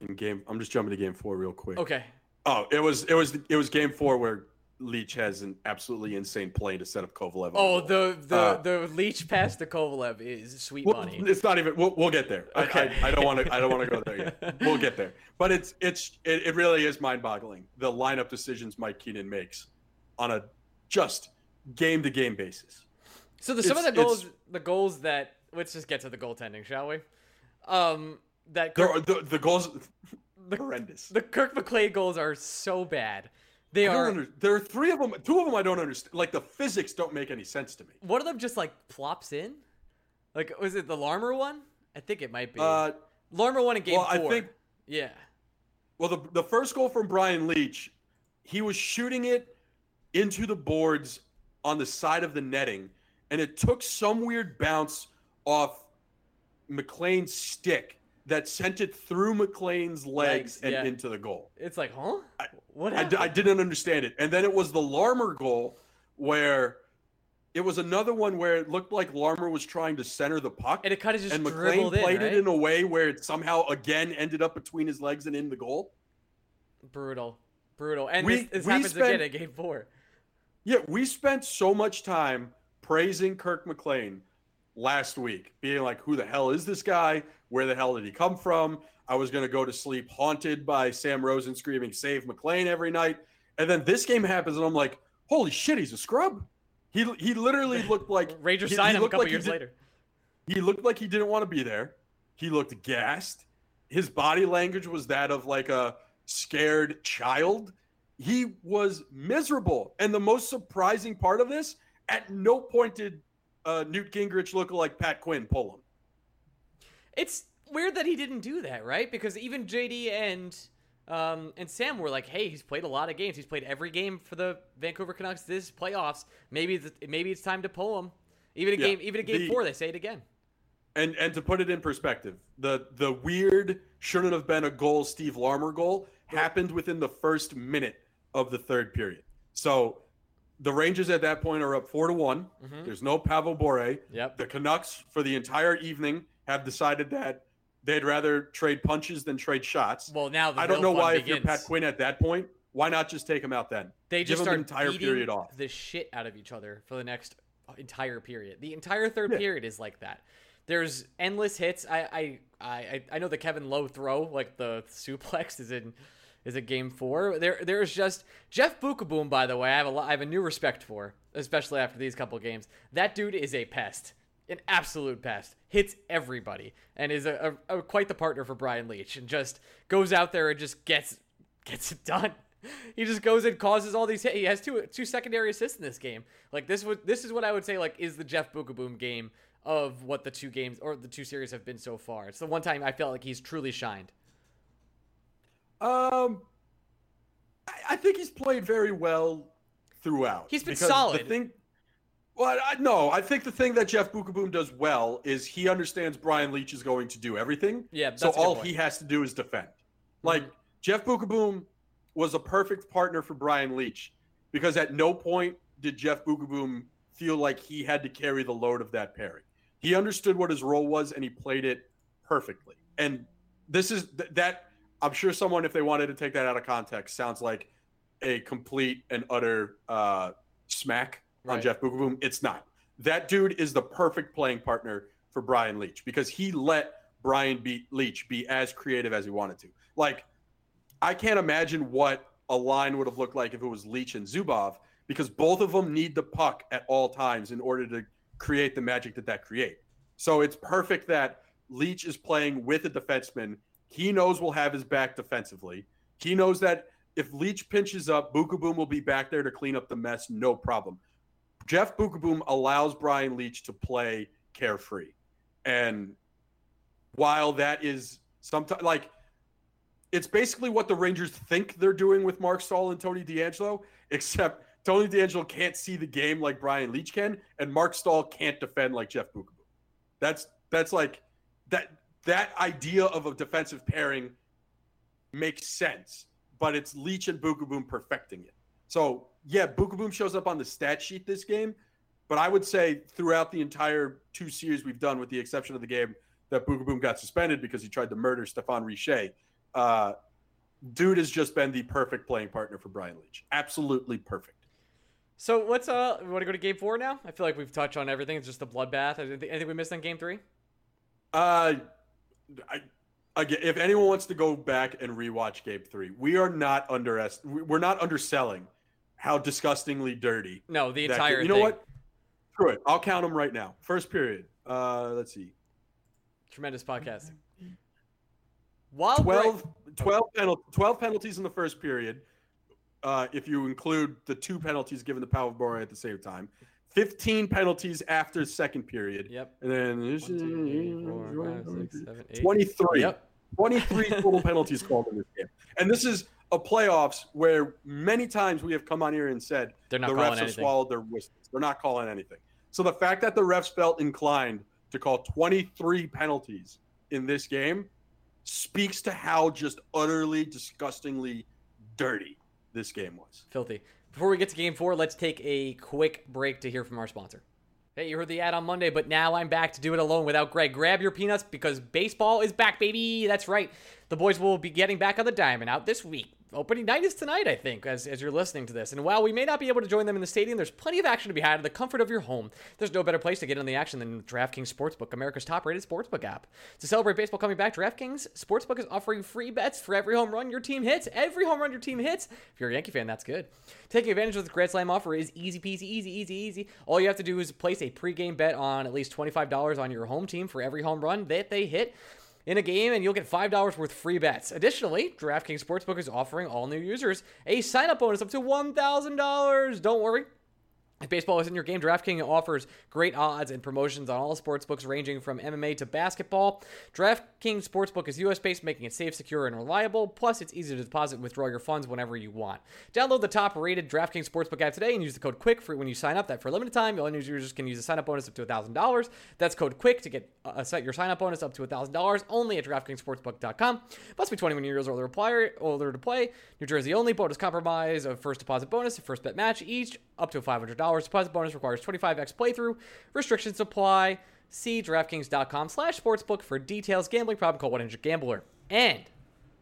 Speaker 2: in game I'm just jumping to game four real quick.
Speaker 1: Okay.
Speaker 2: Oh, it was it was it was game four where Leetch has an absolutely insane play to set up Kovalev. on
Speaker 1: Oh, the the
Speaker 2: Uh,
Speaker 1: the Leetch pass to Kovalev is sweet
Speaker 2: Well,
Speaker 1: money.
Speaker 2: it's not even. We'll, we'll get there. I-
Speaker 1: Okay.
Speaker 2: I, I don't want to. I don't want to go there yet. We'll get there. But it's it's it, it really is mind-boggling the lineup decisions Mike Keenan makes on a just game-to-game basis.
Speaker 1: So the, some of the goals, the goals that let's just get to the goaltending, shall we? Um, that Kirk,
Speaker 2: are, the, the goals
Speaker 1: the,
Speaker 2: horrendous.
Speaker 1: the Kirk McLean goals are so bad. They
Speaker 2: I
Speaker 1: are.
Speaker 2: under, there are three of them. Two of them I don't understand. Like the physics don't make any sense to me.
Speaker 1: One of them just like plops in. Like, was it the Larmer one? I think it might be.
Speaker 2: Uh,
Speaker 1: Larmer won in game
Speaker 2: well, I
Speaker 1: four.
Speaker 2: think-
Speaker 1: Yeah.
Speaker 2: well, the the first goal from Brian Leach, he was shooting it into the boards on the side of the netting, and it took some weird bounce off McLean's stick that sent it through McLean's legs,
Speaker 1: Legs,
Speaker 2: and
Speaker 1: yeah.
Speaker 2: into the goal.
Speaker 1: It's like, huh? what
Speaker 2: I, d- I didn't understand it. And then it was the Larmer goal where it was another one where it looked like Larmer was trying to center the puck.
Speaker 1: and it kind of just
Speaker 2: and McLean
Speaker 1: dribbled in,
Speaker 2: played
Speaker 1: right?
Speaker 2: it in a way where it somehow again ended up between his legs and in the goal.
Speaker 1: Brutal. Brutal. And
Speaker 2: We-
Speaker 1: this, this
Speaker 2: we
Speaker 1: happens
Speaker 2: spent-
Speaker 1: again in game four.
Speaker 2: Yeah, we spent so much time praising Kirk McLean last week, being like, who the hell is this guy? Where the hell did he come from? I was going to go to sleep haunted by Sam Rosen screaming, save McLean every night. And then this game happens, and I'm like, holy shit, he's a scrub. He, he literally looked like
Speaker 1: Ranger
Speaker 2: he-
Speaker 1: signed
Speaker 2: he
Speaker 1: him a couple
Speaker 2: like
Speaker 1: years
Speaker 2: did-
Speaker 1: later.
Speaker 2: He looked like he didn't want to be there. He looked gassed. His body language was that of like a scared child. He was miserable. And the most surprising part of this, at no point did uh, Newt Gingrich look like Pat Quinn pull him.
Speaker 1: It's weird that he didn't do that, right? Because even JD and um, and Sam were like, "Hey, he's played a lot of games. He's played every game for the Vancouver Canucks this playoffs. Maybe it's, maybe it's time to pull him." Even a
Speaker 2: Yeah,
Speaker 1: game even in game
Speaker 2: the-
Speaker 1: four, they say it again.
Speaker 2: And and to put it in perspective, the the weird shouldn't have been a goal Steve Larmer goal happened within the first minute of the third period. So the Rangers at that point are up four to one.
Speaker 1: Mhm.
Speaker 2: There's no Pavel Bure.
Speaker 1: Yep.
Speaker 2: The Canucks for the entire evening have decided that they'd rather trade punches than trade shots.
Speaker 1: Well, now the
Speaker 2: I don't know why
Speaker 1: begins.
Speaker 2: if you're Pat Quinn at that point, why not just take him out then?
Speaker 1: They just
Speaker 2: him
Speaker 1: start
Speaker 2: the entire period off.
Speaker 1: the shit out of each other for the next entire period. The entire third
Speaker 2: Yeah.
Speaker 1: period is like that. There's endless hits. I I I I know the Kevin Lowe throw, like the suplex, is in is it game four. There there's just Jeff Beukeboom. By the way, I have a lot, I have a new respect for, especially after these couple games. That dude is a pest, an absolute pest. Hits everybody and is a, a, a quite the partner for Brian Leetch, and just goes out there and just gets gets it done. He just goes and causes all these hits. He has two two secondary assists in this game. Like this would this is what I would say like is the Jeff Beukeboom game of what the two games or the two series have been so far. It's the one time I felt like he's truly shined.
Speaker 2: Um, I, I think he's played very well throughout.
Speaker 1: He's been solid.
Speaker 2: The thing, well, I, no, I think the thing that Jeff Beukeboom does well is he understands Brian Leetch is going to do everything.
Speaker 1: Yeah,
Speaker 2: so all he has to do is defend. Like Jeff Beukeboom was a perfect partner for Brian Leetch because at no point did Jeff Beukeboom feel like he had to carry the load of that pairing. He understood what his role was and he played it perfectly. And this is th- that I'm sure someone, if they wanted to take that out of context, sounds like a complete and utter uh, smack on
Speaker 1: Right.
Speaker 2: Jeff Beukeboom. It's not. That dude is the perfect playing partner for Brian Leetch because he let Brian be, Leetch be as creative as he wanted to. Like, I can't imagine what a line would have looked like if it was Leetch and Zubov because both of them need the puck at all times in order to create the magic that that create. So it's perfect that Leetch is playing with a defenseman. He knows we'll have his back defensively. He knows that if Leetch pinches up, Beukeboom will be back there to clean up the mess, no problem. Jeff Beukeboom allows Brian Leetch to play carefree. And while that is sometimes like it's basically what the Rangers think they're doing with Marc Staal and Tony DeAngelo, except Tony DeAngelo can't see the game like Brian Leetch can, and Marc Staal can't defend like Jeff Beukeboom. That's that's like that that idea of a defensive pairing makes sense, but it's Leetch and Beukeboom perfecting it. So yeah, Beukeboom shows up on the stat sheet this game, but I would say throughout the entire two series we've done, with the exception of the game that Beukeboom got suspended because he tried to murder Stéphane Richer, uh, dude has just been the perfect playing partner for Brian Leetch. Absolutely perfect.
Speaker 1: So let's uh, we want to go to game four now. I feel like we've touched on everything. It's just a bloodbath. Anything, anything we missed on game three?
Speaker 2: Uh, I, again, if anyone wants to go back and rewatch Game Three, we are not under we're not underselling how disgustingly dirty.
Speaker 1: No, the entire.
Speaker 2: You know
Speaker 1: thing.
Speaker 2: what? Screw it. I'll count them right now. First period, Uh, let's see.
Speaker 1: Tremendous podcasting. While
Speaker 2: 12, 12, penal- 12 penalties in the first period, uh, if you include the two penalties given to Pavel Bure at the same time. 15 penalties after the second period.
Speaker 1: Yep.
Speaker 2: And then
Speaker 1: One, two, three, four, five, six, seven, eight.
Speaker 2: 23.
Speaker 1: Yep.
Speaker 2: 23 total penalties called in this game. And this is a playoffs where many times we have come on here and said
Speaker 1: They're not
Speaker 2: the refs have swallowed their whistles. They're not calling anything. So the fact that the refs felt inclined to call 23 penalties in this game speaks to how just utterly disgustingly dirty this game was.
Speaker 1: Filthy. Before we get to game four, let's take a quick break to hear from our sponsor. Hey, you heard the ad on Monday, but now I'm back to do it alone without Greg. Grab your peanuts because baseball is back, baby. That's right. The boys will be getting back on the diamond out this week. Opening night is tonight, I think, as, as you're listening to this. And while we may not be able to join them in the stadium, there's plenty of action to be had in the comfort of your home. There's no better place to get in the action than DraftKings Sportsbook, America's top rated sportsbook app. To celebrate baseball coming back, DraftKings Sportsbook is offering free bets for every home run your team hits. Every home run your team hits. If you're a Yankee fan, that's good. Taking advantage of the Grand Slam offer is easy peasy, easy, easy, easy. All you have to do is place a pregame bet on at least $25 on your home team for every home run that they hit in a game, and you'll get $5 worth free bets. Additionally, DraftKings Sportsbook is offering all new users a sign up bonus up to $1,000. Don't worry. If baseball isn't your game, DraftKings offers great odds and promotions on all sports books ranging from MMA to basketball. DraftKings Sportsbook is US based, making it safe, secure, and reliable. Plus, it's easy to deposit and withdraw your funds whenever you want. Download the top rated DraftKings Sportsbook app today and use the code QUICK for when you sign up. That for a limited time, all new users can use a sign up bonus up to $1,000. That's code QUICK to get uh, set your sign up bonus up to $1,000 only at DraftKingsSportsbook.com. Must be 21 years old or apply- older to play. New Jersey only. Bonus compromise of first deposit bonus, first bet match each up to $500. Deposit bonus requires 25x playthrough. Restrictions apply. See DraftKings.com slash sportsbook for details. Gambling problem, call 1-800-GAMBLER. And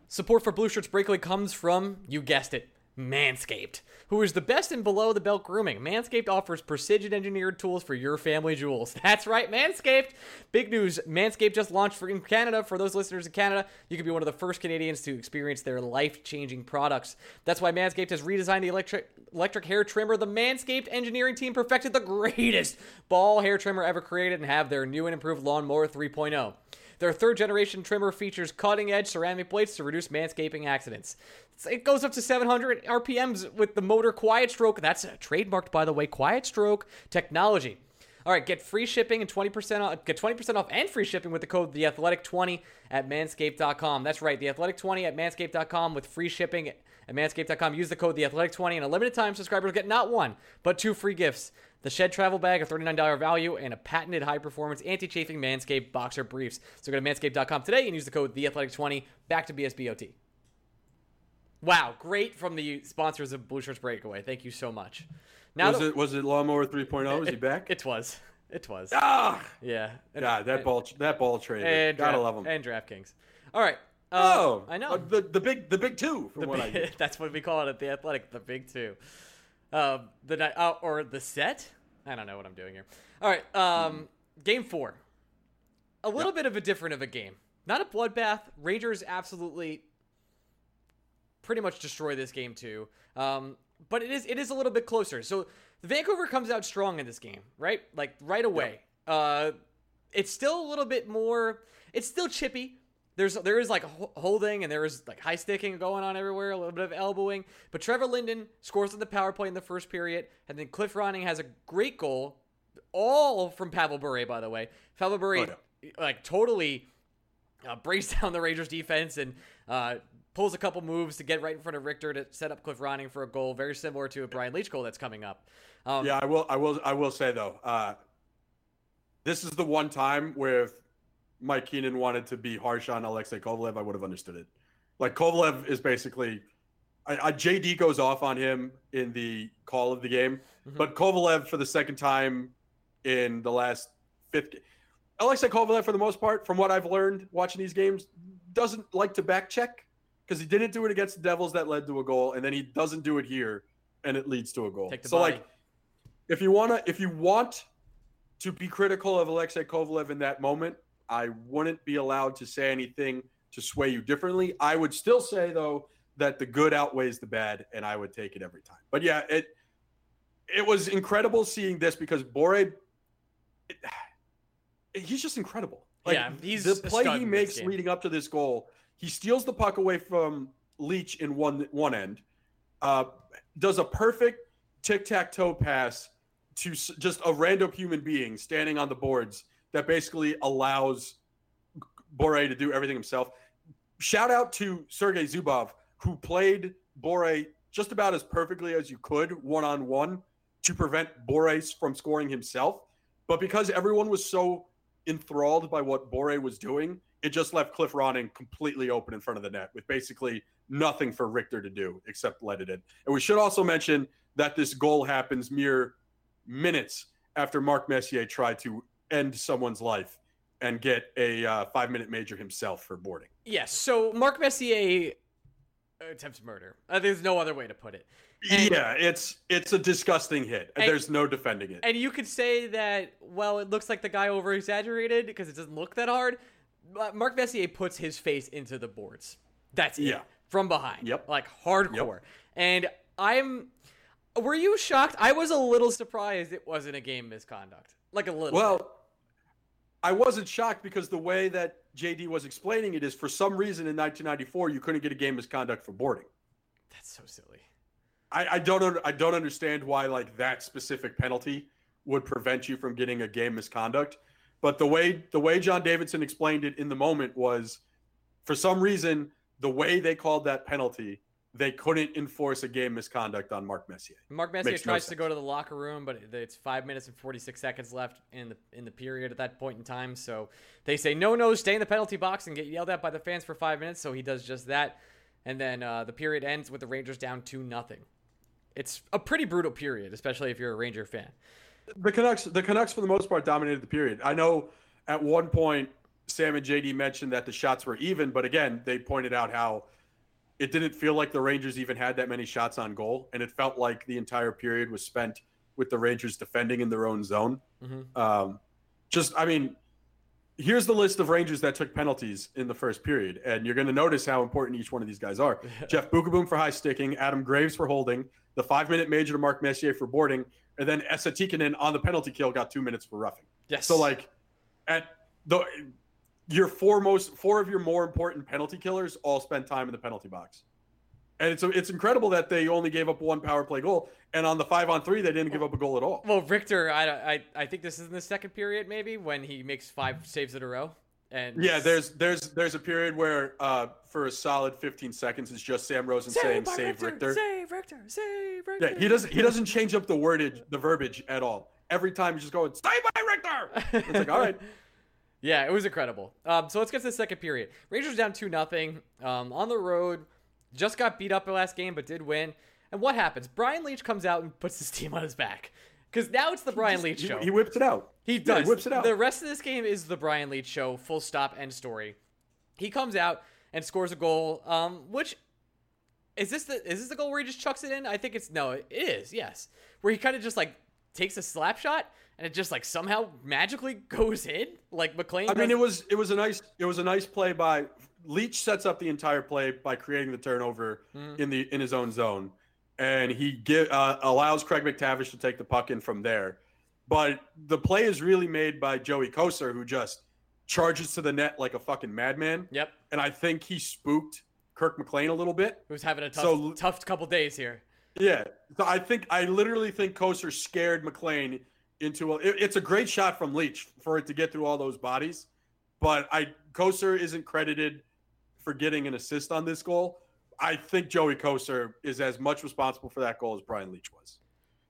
Speaker 1: support for Blue Shirts Breakaway comes from, you guessed it, Manscaped, who is the best in below the belt grooming. Manscaped offers precision engineered tools for your family jewels. That's right, Manscaped. Big news Manscaped just launched for, in Canada. For those listeners in Canada, you can be one of the first Canadians to experience their life changing products. That's why Manscaped has redesigned the electric, electric hair trimmer. The Manscaped engineering team perfected the greatest ball hair trimmer ever created and have their new and improved Lawnmower 3.0. Their third generation trimmer features cutting edge ceramic blades to reduce manscaping accidents. It goes up to 700 RPMs with the motor Quiet Stroke. That's trademarked, by the way, Quiet Stroke technology. All right, get free shipping and 20% off, get 20% off and free shipping with the code the athletic 20 at manscaped.com. That's right, the athletic 20 at manscaped.com with free shipping at manscaped.com. Use the code the athletic 20 and a limited time subscribers get not one, but two free gifts. The Shed Travel Bag, a $39 value, and a patented high performance anti chafing Manscaped boxer briefs. So go to manscaped.com today and use the code TheAthletic20. Back to BSBOT. Wow, great from the sponsors of Blue Shirts Breakaway. Thank you so much. Now
Speaker 2: was
Speaker 1: that-
Speaker 2: it was it Lawnmower 3.0? Is he back?
Speaker 1: It was. It was.
Speaker 2: ah,
Speaker 1: Yeah. And,
Speaker 2: God, that
Speaker 1: and-
Speaker 2: ball that ball trade.
Speaker 1: And
Speaker 2: Gotta
Speaker 1: Draft-
Speaker 2: love him.
Speaker 1: And DraftKings. All right. Uh,
Speaker 2: oh,
Speaker 1: I know.
Speaker 2: uh, the the big the big two from
Speaker 1: The
Speaker 2: what I
Speaker 1: big- that's what we call it at the Athletic, the Big Two. Um, the uh, or the set. I don't know what I'm doing here. All right. Um, game four. A little bit of a different of a game. Not a bloodbath. Rangers absolutely pretty much destroy this game too. Um, but it is it is a little bit closer. So Vancouver comes out strong in this game, right? Like right away. Uh, it's still a little bit more. It's still chippy. There's there is like holding and there is like high sticking going on everywhere, a little bit of elbowing. But Trevor Linden scores on the power play in the first period, and then Cliff Ronning has a great goal, all from Pavel Bure, by the way. Pavel Bure
Speaker 2: Oh,
Speaker 1: like totally uh, breaks down the Rangers defense and uh, pulls a couple moves to get right in front of Richter to set up Cliff Ronning for a goal, very similar to a Brian Leetch goal that's coming up. Um,
Speaker 2: Yeah, I will. I will. I will say though, uh, this is the one time where Mike Keenan wanted to be harsh on Alexei Kovalev, I would have understood it. Like Kovalev is basically, I, I, JD goes off on him in the call of the game,
Speaker 1: Mhm.
Speaker 2: but Kovalev for the second time in the last fifty. Alexei Kovalev, for the most part, from what I've learned watching these games, doesn't like to back check because he didn't do it against the Devils that led to a goal, and then he doesn't do it here, and it leads to a goal. So
Speaker 1: body.
Speaker 2: like if you wanna if you want to be critical of Alexei Kovalev in that moment, I wouldn't be allowed to say anything to sway you differently. I would still say though that the good outweighs the bad, and I would take it every time. But yeah, it it was incredible seeing this because Bure. It, he's just incredible. Like,
Speaker 1: Yeah, he's
Speaker 2: the play he makes leading up to this goal. He steals the puck away from Leetch in one one end, uh, does a perfect tic tac toe pass to just a random human being standing on the boards that basically allows Bure to do everything himself. Shout out to Sergei Zubov, who played Bure just about as perfectly as you could one on one to prevent Boreas from scoring himself. But because everyone was so enthralled by what Bure was doing, it just left Cliff Ronning completely open in front of the net with basically nothing for Richter to do except let it in. And we should also mention that this goal happens mere minutes after Mark Messier tried to end someone's life and get a uh, five minute major himself for boarding.
Speaker 1: Yes. So Mark Messier attempts murder. Uh, there's no other way to put it. And-
Speaker 2: yeah, it's it's a disgusting hit.
Speaker 1: And-
Speaker 2: There's no defending it.
Speaker 1: And you could say that, well, it looks like the guy over exaggerated because it doesn't look that hard. But Mark Messier puts his face into the boards. That's it.
Speaker 2: Yeah.
Speaker 1: From behind.
Speaker 2: Yep.
Speaker 1: Like hardcore. Yep. And I'm. Were you shocked? I was a little surprised it wasn't a game misconduct. Like a little. bit.
Speaker 2: I wasn't shocked because the way that JD was explaining it is for some reason in 1994 you couldn't get a game misconduct for boarding.
Speaker 1: That's so silly.
Speaker 2: I, I don't I don't understand why like that specific penalty would prevent you from getting a game misconduct. But the way the way John Davidson explained it in the moment was for some reason the way they called that penalty they couldn't enforce a game misconduct on Mark Messier.
Speaker 1: Mark Messier
Speaker 2: Makes no
Speaker 1: tries to go to the locker room, but it's five minutes and forty six seconds left in the in the period at that point in time. So they say no, no, stay in the penalty box and get yelled at by the fans for five minutes. So he does just that, and then uh, the period ends with the Rangers down two nothing. It's a pretty brutal period, especially if you're a Ranger fan.
Speaker 2: The Canucks, the Canucks for the most part dominated the period. I know at one point Sam and JD mentioned that the shots were even, but again, they pointed out how it didn't feel like the Rangers even had that many shots on goal, and it felt like the entire period was spent with the Rangers defending in their own zone.
Speaker 1: Mhm.
Speaker 2: Um, just, I mean, here's the list of Rangers that took penalties in the first period, and you're going to notice how important each one of these guys are. Jeff Beukeboom for high sticking, Adam Graves for holding, the five minute major to Mark Messier for boarding, and then Esa Tikkanen on the penalty kill got two minutes for roughing.
Speaker 1: Yes.
Speaker 2: So like at the your four most four of your more important penalty killers all spent time in the penalty box. And it's it's incredible that they only gave up one power play goal, and on the five on three they didn't give up a goal at all.
Speaker 1: well, Richter, I, I I think this is in the second period, maybe when he makes five saves in a row. And
Speaker 2: Yeah, there's there's there's a period where uh, for a solid 15 seconds it's just Sam Rosen saying save Richter.
Speaker 1: save Richter, save Richter.
Speaker 2: Yeah, he doesn't he doesn't change up the wordage, the verbiage at all. Every time he's just going, stay by Richter. It's like, all right.
Speaker 1: Yeah, it was incredible. Um, so let's get to the second period. Rangers down two nothing um, on the road. Just got beat up the last game, but did win. And what happens? Brian Leetch comes out and puts his team on his back because now it's the Brian
Speaker 2: Leetch
Speaker 1: show.
Speaker 2: he whips it out.
Speaker 1: He
Speaker 2: Yeah,
Speaker 1: does.
Speaker 2: he whips it out.
Speaker 1: The rest of this game is the Brian Leetch show. Full stop. End story. He comes out and scores a goal. Um, which is this the is this the goal where he just chucks it in? I think it's no. It is. Yes. Where he kind of just like takes a slap shot and it just like somehow magically goes in. Like McLean.
Speaker 2: I mean, it was it was a nice it was a nice play by Leetch. Sets up the entire play by creating the turnover
Speaker 1: Mm.
Speaker 2: in the in his own zone, and he give, uh, allows Craig MacTavish to take the puck in from there. But the play is really made by Joey Kocur, who just charges to the net like a fucking madman.
Speaker 1: Yep.
Speaker 2: And I think he spooked Kirk McLean a little bit.
Speaker 1: Who's having a tough
Speaker 2: So-
Speaker 1: tough couple days here.
Speaker 2: Yeah. So I think I literally think Koser scared McLean into a. It, it's a great shot from Leetch for it to get through all those bodies, but I Kocur isn't credited for getting an assist on this goal. I think Joey Kocur is as much responsible for that goal as Brian Leetch was.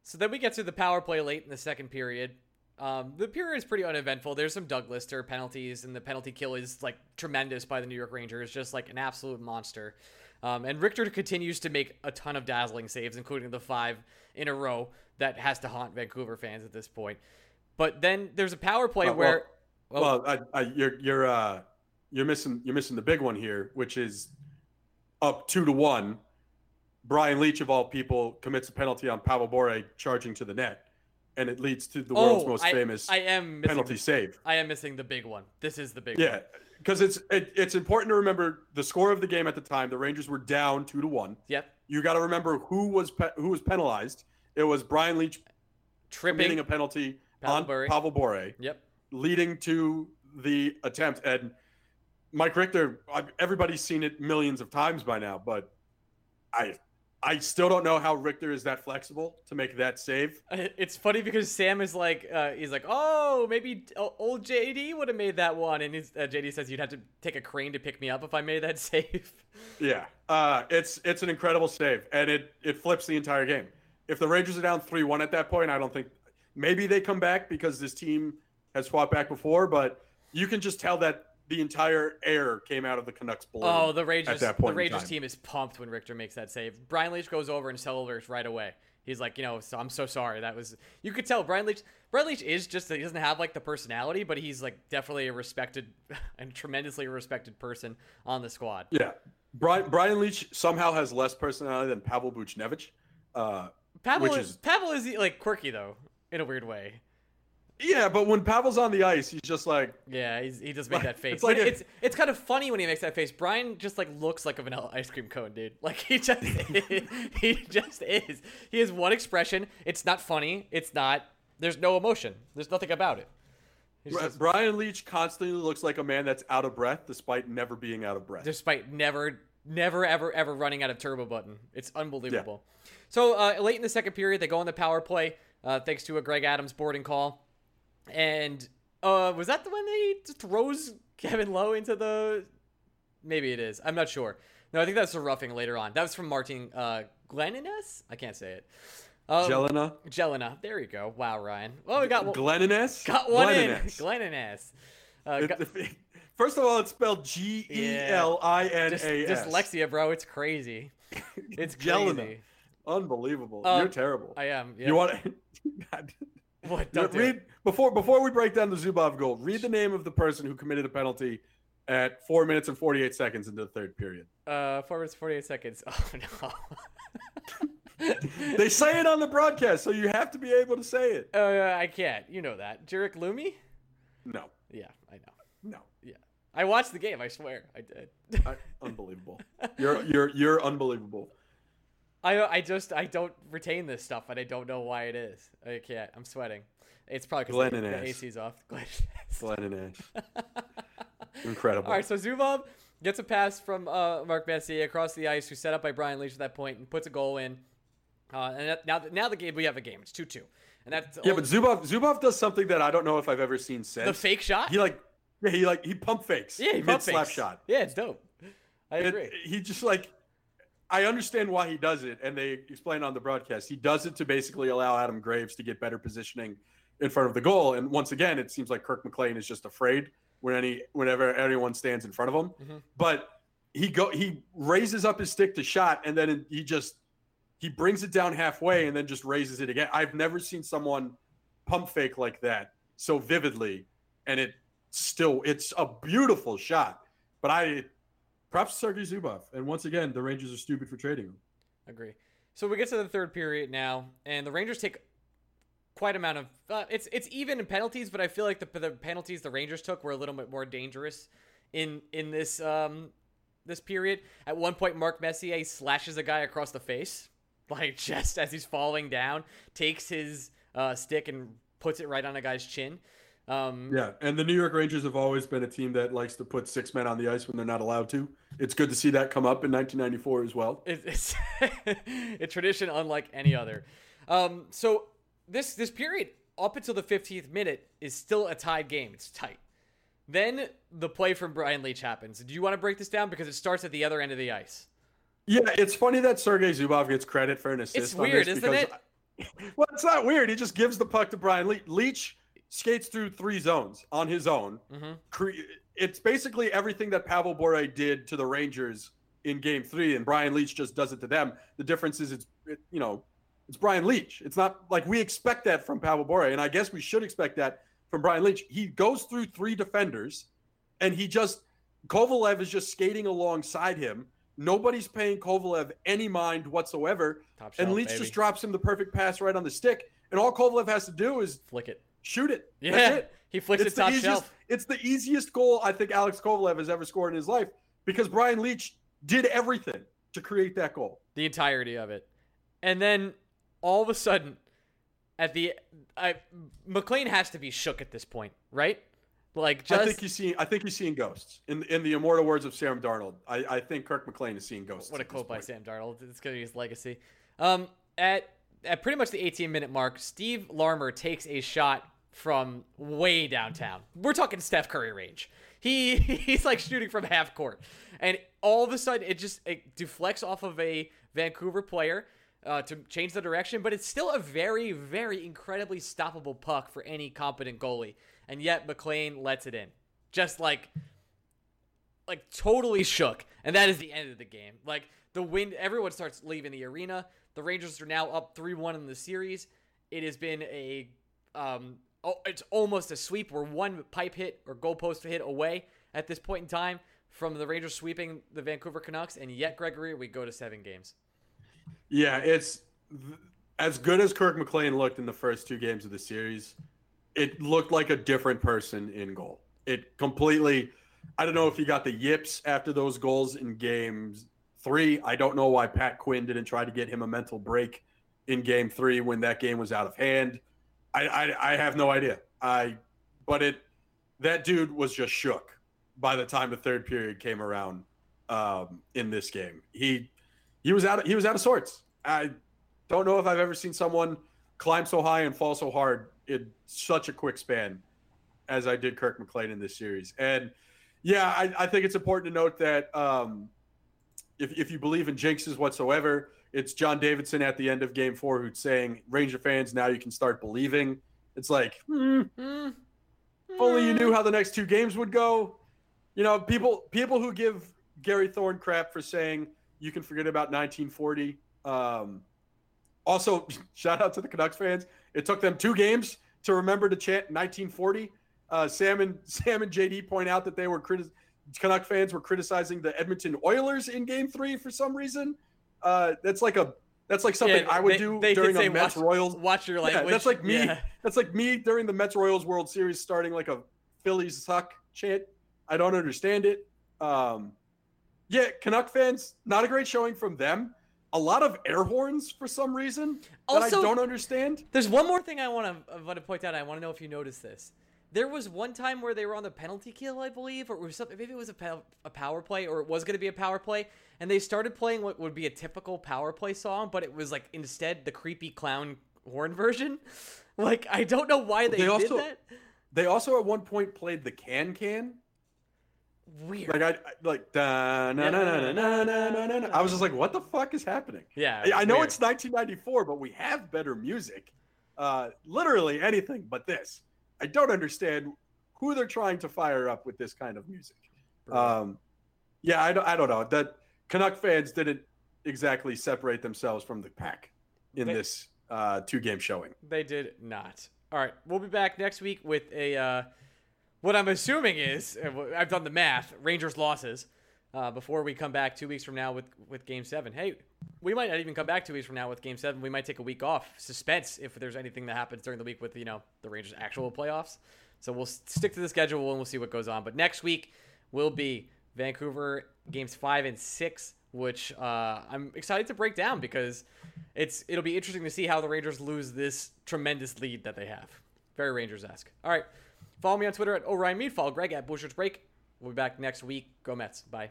Speaker 1: So then we get to the power play late in the second period. Um, the period is pretty uneventful. There's some Doug Lidster penalties, and the penalty kill is like tremendous by the New York Rangers, just like an absolute monster. Um, and Richter continues to make a ton of dazzling saves, including the five in a row that has to haunt Vancouver fans at this point. But then there's a power play
Speaker 2: Uh, well-
Speaker 1: where,
Speaker 2: Well, I, I, you're you're uh, you're missing you're missing the big one here, which is up two to one. Brian Leetch of all people commits a penalty on Pavel Bure charging to the net, and it leads to the world's
Speaker 1: oh,
Speaker 2: most
Speaker 1: I,
Speaker 2: famous
Speaker 1: I am missing
Speaker 2: penalty save.
Speaker 1: I am missing the big one. This is the big
Speaker 2: Yeah,
Speaker 1: one.
Speaker 2: Because it's it, it's important to remember the score of the game at the time. The Rangers were down two to one.
Speaker 1: Yep.
Speaker 2: You got to remember who was pe- who was penalized. It was Brian Leetch
Speaker 1: Tripping.
Speaker 2: a penalty
Speaker 1: Pavel
Speaker 2: on
Speaker 1: Bure.
Speaker 2: Pavel Bure,
Speaker 1: Yep.
Speaker 2: leading to the attempt. And Mike Richter, everybody's seen it millions of times by now, but I I still don't know how Richter is that flexible to make that save.
Speaker 1: It's funny because Sam is like, uh, he's like, oh, maybe old JD would have made that one, and uh, JD says you'd have to take a crane to pick me up if I made that save.
Speaker 2: Yeah, uh, it's it's an incredible save, and it it flips the entire game. If the Rangers are down three one at that point, I don't think maybe they come back because this team has fought back before, but you can just tell that the entire air came out of the Canucks balloon.
Speaker 1: Oh, the Rangers! the Rangers team is pumped when Richter makes that save. Brian Leetch goes over and celebrates right away. He's like, you know, so I'm so sorry. That was you could tell Brian Leetch. Brian Leetch is just he doesn't have like the personality, but he's like definitely a respected and tremendously respected person on the squad.
Speaker 2: Yeah, Brian Brian Leetch somehow has less personality than Pavel Buchnevich. Uh,
Speaker 1: Pavel is, is Pavel is like quirky though in a weird way.
Speaker 2: Yeah, but when Pavel's on the ice, he's just like
Speaker 1: yeah, he does make that face. It's like a, it's it's kind of funny when he makes that face. Brian just like looks like a vanilla ice cream cone, dude. Like he just is, he just is. He has one expression. It's not funny. It's not. There's no emotion. There's nothing about it.
Speaker 2: Just, Brian Leetch constantly looks like a man that's out of breath, despite never being out of breath.
Speaker 1: Despite never, never, ever, ever running out of turbo button. It's unbelievable. Yeah. So uh, late in the second period, they go on the power play, uh, thanks to a Greg Adams boarding call. And uh, was that the one they throws Kevin Lowe into the? Maybe it is. I'm not sure. No, I think that's a roughing later on. That was from Martin uh, Glenines. I can't say it.
Speaker 2: Um, Jelena.
Speaker 1: Jelena. There you go. Wow, Ryan. Well, we got one.
Speaker 2: Glenines.
Speaker 1: Got one Glenines. in. Glenines.
Speaker 2: Uh, got, first of all, it's spelled G E L I N A
Speaker 1: S. Dyslexia, bro. It's crazy. It's crazy.
Speaker 2: Unbelievable. Um, You're terrible.
Speaker 1: I am.
Speaker 2: Yeah. You want to?
Speaker 1: what? Don't
Speaker 2: read
Speaker 1: do
Speaker 2: before before we break down the Zubov goal. Read the name of the person who committed a penalty at four minutes and forty eight seconds into the third period.
Speaker 1: Uh, four minutes forty eight seconds. Oh
Speaker 2: no. they say it on the broadcast, so you have to be able to say it.
Speaker 1: Oh, uh, I can't. You know that. Jarek Lumi?
Speaker 2: No.
Speaker 1: Yeah, I know.
Speaker 2: No.
Speaker 1: Yeah. I watched the game. I swear, I did.
Speaker 2: I, unbelievable. You're you're you're unbelievable.
Speaker 1: I I just I don't retain this stuff, and I don't know why it is. I can't. I'm sweating. It's probably because the, the AC's off. Glenn,
Speaker 2: Glenn Incredible.
Speaker 1: All right, so Zubov gets a pass from uh, Mark Messier across the ice, who's set up by Brian Leetch at that point, and puts a goal in. Uh, and that, now, now the game we have a game. It's two two, and that's
Speaker 2: yeah. But Zubov Zubov does something that I don't know if I've ever seen since
Speaker 1: the fake shot.
Speaker 2: He like yeah he like he pump fakes.
Speaker 1: Yeah, he pump
Speaker 2: slap shot.
Speaker 1: Yeah, it's dope. I agree.
Speaker 2: It, he just like I understand why he does it, and they explain on the broadcast. He does it to basically allow Adam Graves to get better positioning in front of the goal. And once again, it seems like Kirk McLean is just afraid when any whenever anyone stands in front of him. Mm-hmm. But he go he raises up his stick to shot, and then he just he brings it down halfway and then just raises it again. I've never seen someone pump fake like that so vividly, and it still it's a beautiful shot. But I props to Sergei Zubov. And once again, the Rangers are stupid for trading him.
Speaker 1: Agree. So we get to the third period now, and the Rangers take quite amount of. Uh, it's it's even in penalties, but I feel like the, the penalties the Rangers took were a little bit more dangerous in in this um this period. At one point, Mark Messier slashes a guy across the face, like just as he's falling down, takes his uh, stick and puts it right on a guy's chin. Um,
Speaker 2: yeah, and the New York Rangers have always been a team that likes to put six men on the ice when they're not allowed to. It's good to see that come up in 1994 as well.
Speaker 1: It's, a tradition unlike any other. Um, so this this period up until the 15th minute is still a tied game. It's tight. Then the play from Brian Leetch happens. Do you want to break this down because it starts at the other end of the ice?
Speaker 2: Yeah, it's funny that Sergei Zubov gets credit for an assist.
Speaker 1: It's weird, isn't it?
Speaker 2: well, it's not weird. He just gives the puck to Brian Leetch. Leetch skates through three zones on his own. Mm-hmm. It's basically everything that Pavel Bure did to the Rangers in Game Three, and Brian Leetch just does it to them. The difference is it's it, you know it's Brian Leetch. It's not like we expect that from Pavel Bure, and I guess we should expect that from Brian Leetch. He goes through three defenders, and he just Kovalev is just skating alongside him. Nobody's paying Kovalev any mind whatsoever,
Speaker 1: shelf,
Speaker 2: and Leetch
Speaker 1: baby.
Speaker 2: just drops him the perfect pass right on the stick. And all Kovalev has to do is
Speaker 1: flick it
Speaker 2: shoot it.
Speaker 1: Yeah, it. he flicks
Speaker 2: it's
Speaker 1: it top
Speaker 2: easiest,
Speaker 1: shelf.
Speaker 2: It's the easiest goal I think Alex Kovalev has ever scored in his life because Brian Leetch did everything to create that goal.
Speaker 1: The entirety of it. And then all of a sudden, at the I McLean has to be shook at this point, right? Like just
Speaker 2: I think he's seeing. I think he's seeing ghosts. In in the immortal words of Sam Darnold, I, I think Kirk McLean is seeing ghosts.
Speaker 1: what a quote by. Sam Darnold. It's gonna be his legacy. Um, at at pretty much the 18 minute mark, Steve Larmer takes a shot from way downtown. We're talking Steph Curry range. He he's like shooting from half court, and all of a sudden it just it deflects off of a Vancouver player. Uh, to change the direction, but it's still a very, very incredibly stoppable puck for any competent goalie, and yet McLean lets it in, just like like totally shook, and that is the end of the game. Like the wind, everyone starts leaving the arena. The Rangers are now up three one in the series. It has been a, um, oh, it's almost a sweep. We're one pipe hit or goalpost hit away at this point in time from the Rangers sweeping the Vancouver Canucks, and yet Gregory, we go to seven games.
Speaker 2: Yeah, it's as good as Kirk McLean looked in the first two games of the series. It looked like a different person in goal. It completely. I don't know if he got the yips after those goals in games three. I don't know why Pat Quinn didn't try to get him a mental break in game three when that game was out of hand. I I, I have no idea. I but it that dude was just shook by the time the third period came around um, in this game. He he was out he was out of sorts. I don't know if I've ever seen someone climb so high and fall so hard in such a quick span as I did Kirk McLean in this series. And yeah, I, I think it's important to note that um, if, if you believe in jinxes whatsoever, it's John Davidson at the end of game four who's saying, Ranger fans, now you can start believing. It's like,
Speaker 1: Mm,
Speaker 2: if only you knew how the next two games would go. You know, people people who give Gary Thorne crap for saying you can forget about 1940. Um, also, shout out to the Canucks fans. It took them two games to remember to chant 1940. Uh, Sam and Sam and JD point out that they were criti- Canuck fans were criticizing the Edmonton Oilers in Game Three for some reason. Uh, that's like a that's like something
Speaker 1: Yeah,
Speaker 2: I would
Speaker 1: they-
Speaker 2: do
Speaker 1: they
Speaker 2: during a Mets
Speaker 1: watch-
Speaker 2: Royals
Speaker 1: Watch your
Speaker 2: yeah, that's like me.
Speaker 1: Yeah.
Speaker 2: That's like me during the Mets Royals World Series starting like a Phillies suck chant. I don't understand it. Um, yeah, Canuck fans, not a great showing from them. A lot of air horns for some reason that I don't understand.
Speaker 1: There's one more thing I want to want to point out. I want to know if you noticed this. There was one time where they were on the penalty kill, I believe, or was something. Maybe it was a, a power play, or it was going to be a power play, and they started playing what would be a typical power play song, but it was like instead the creepy clown horn version. Like I don't know why they,
Speaker 2: they also, did
Speaker 1: that.
Speaker 2: They also at one point played the can can.
Speaker 1: Weird.
Speaker 2: Like I, I like da na na na na na na na. I was just like, what the fuck is happening?
Speaker 1: Yeah,
Speaker 2: I, I know
Speaker 1: weird.
Speaker 2: it's 1994, but we have better music. Uh, literally anything but this. I don't understand who they're trying to fire up with this kind of music. Um, yeah, I don't, I don't know. That Canuck fans didn't exactly separate themselves from the pack in
Speaker 1: They-
Speaker 2: this uh, two-game showing.
Speaker 1: They did not. All right, we'll be back next week with a uh, what I'm assuming is I've done the math. Rangers losses uh, before we come back two weeks from now with with Game Seven. Hey, we might not even come back two weeks from now with Game Seven. We might take a week off. Suspense if there's anything that happens during the week with you know the Rangers' actual playoffs. So we'll stick to the schedule and we'll see what goes on. But next week will be Vancouver games five and six, which uh, I'm excited to break down because it's it'll be interesting to see how the Rangers lose this tremendous lead that they have. Very Rangers esque. All right, follow me on Twitter at Orion Mead. Follow Greg at Bushers Break. We'll be back next week. Go Mets. Bye.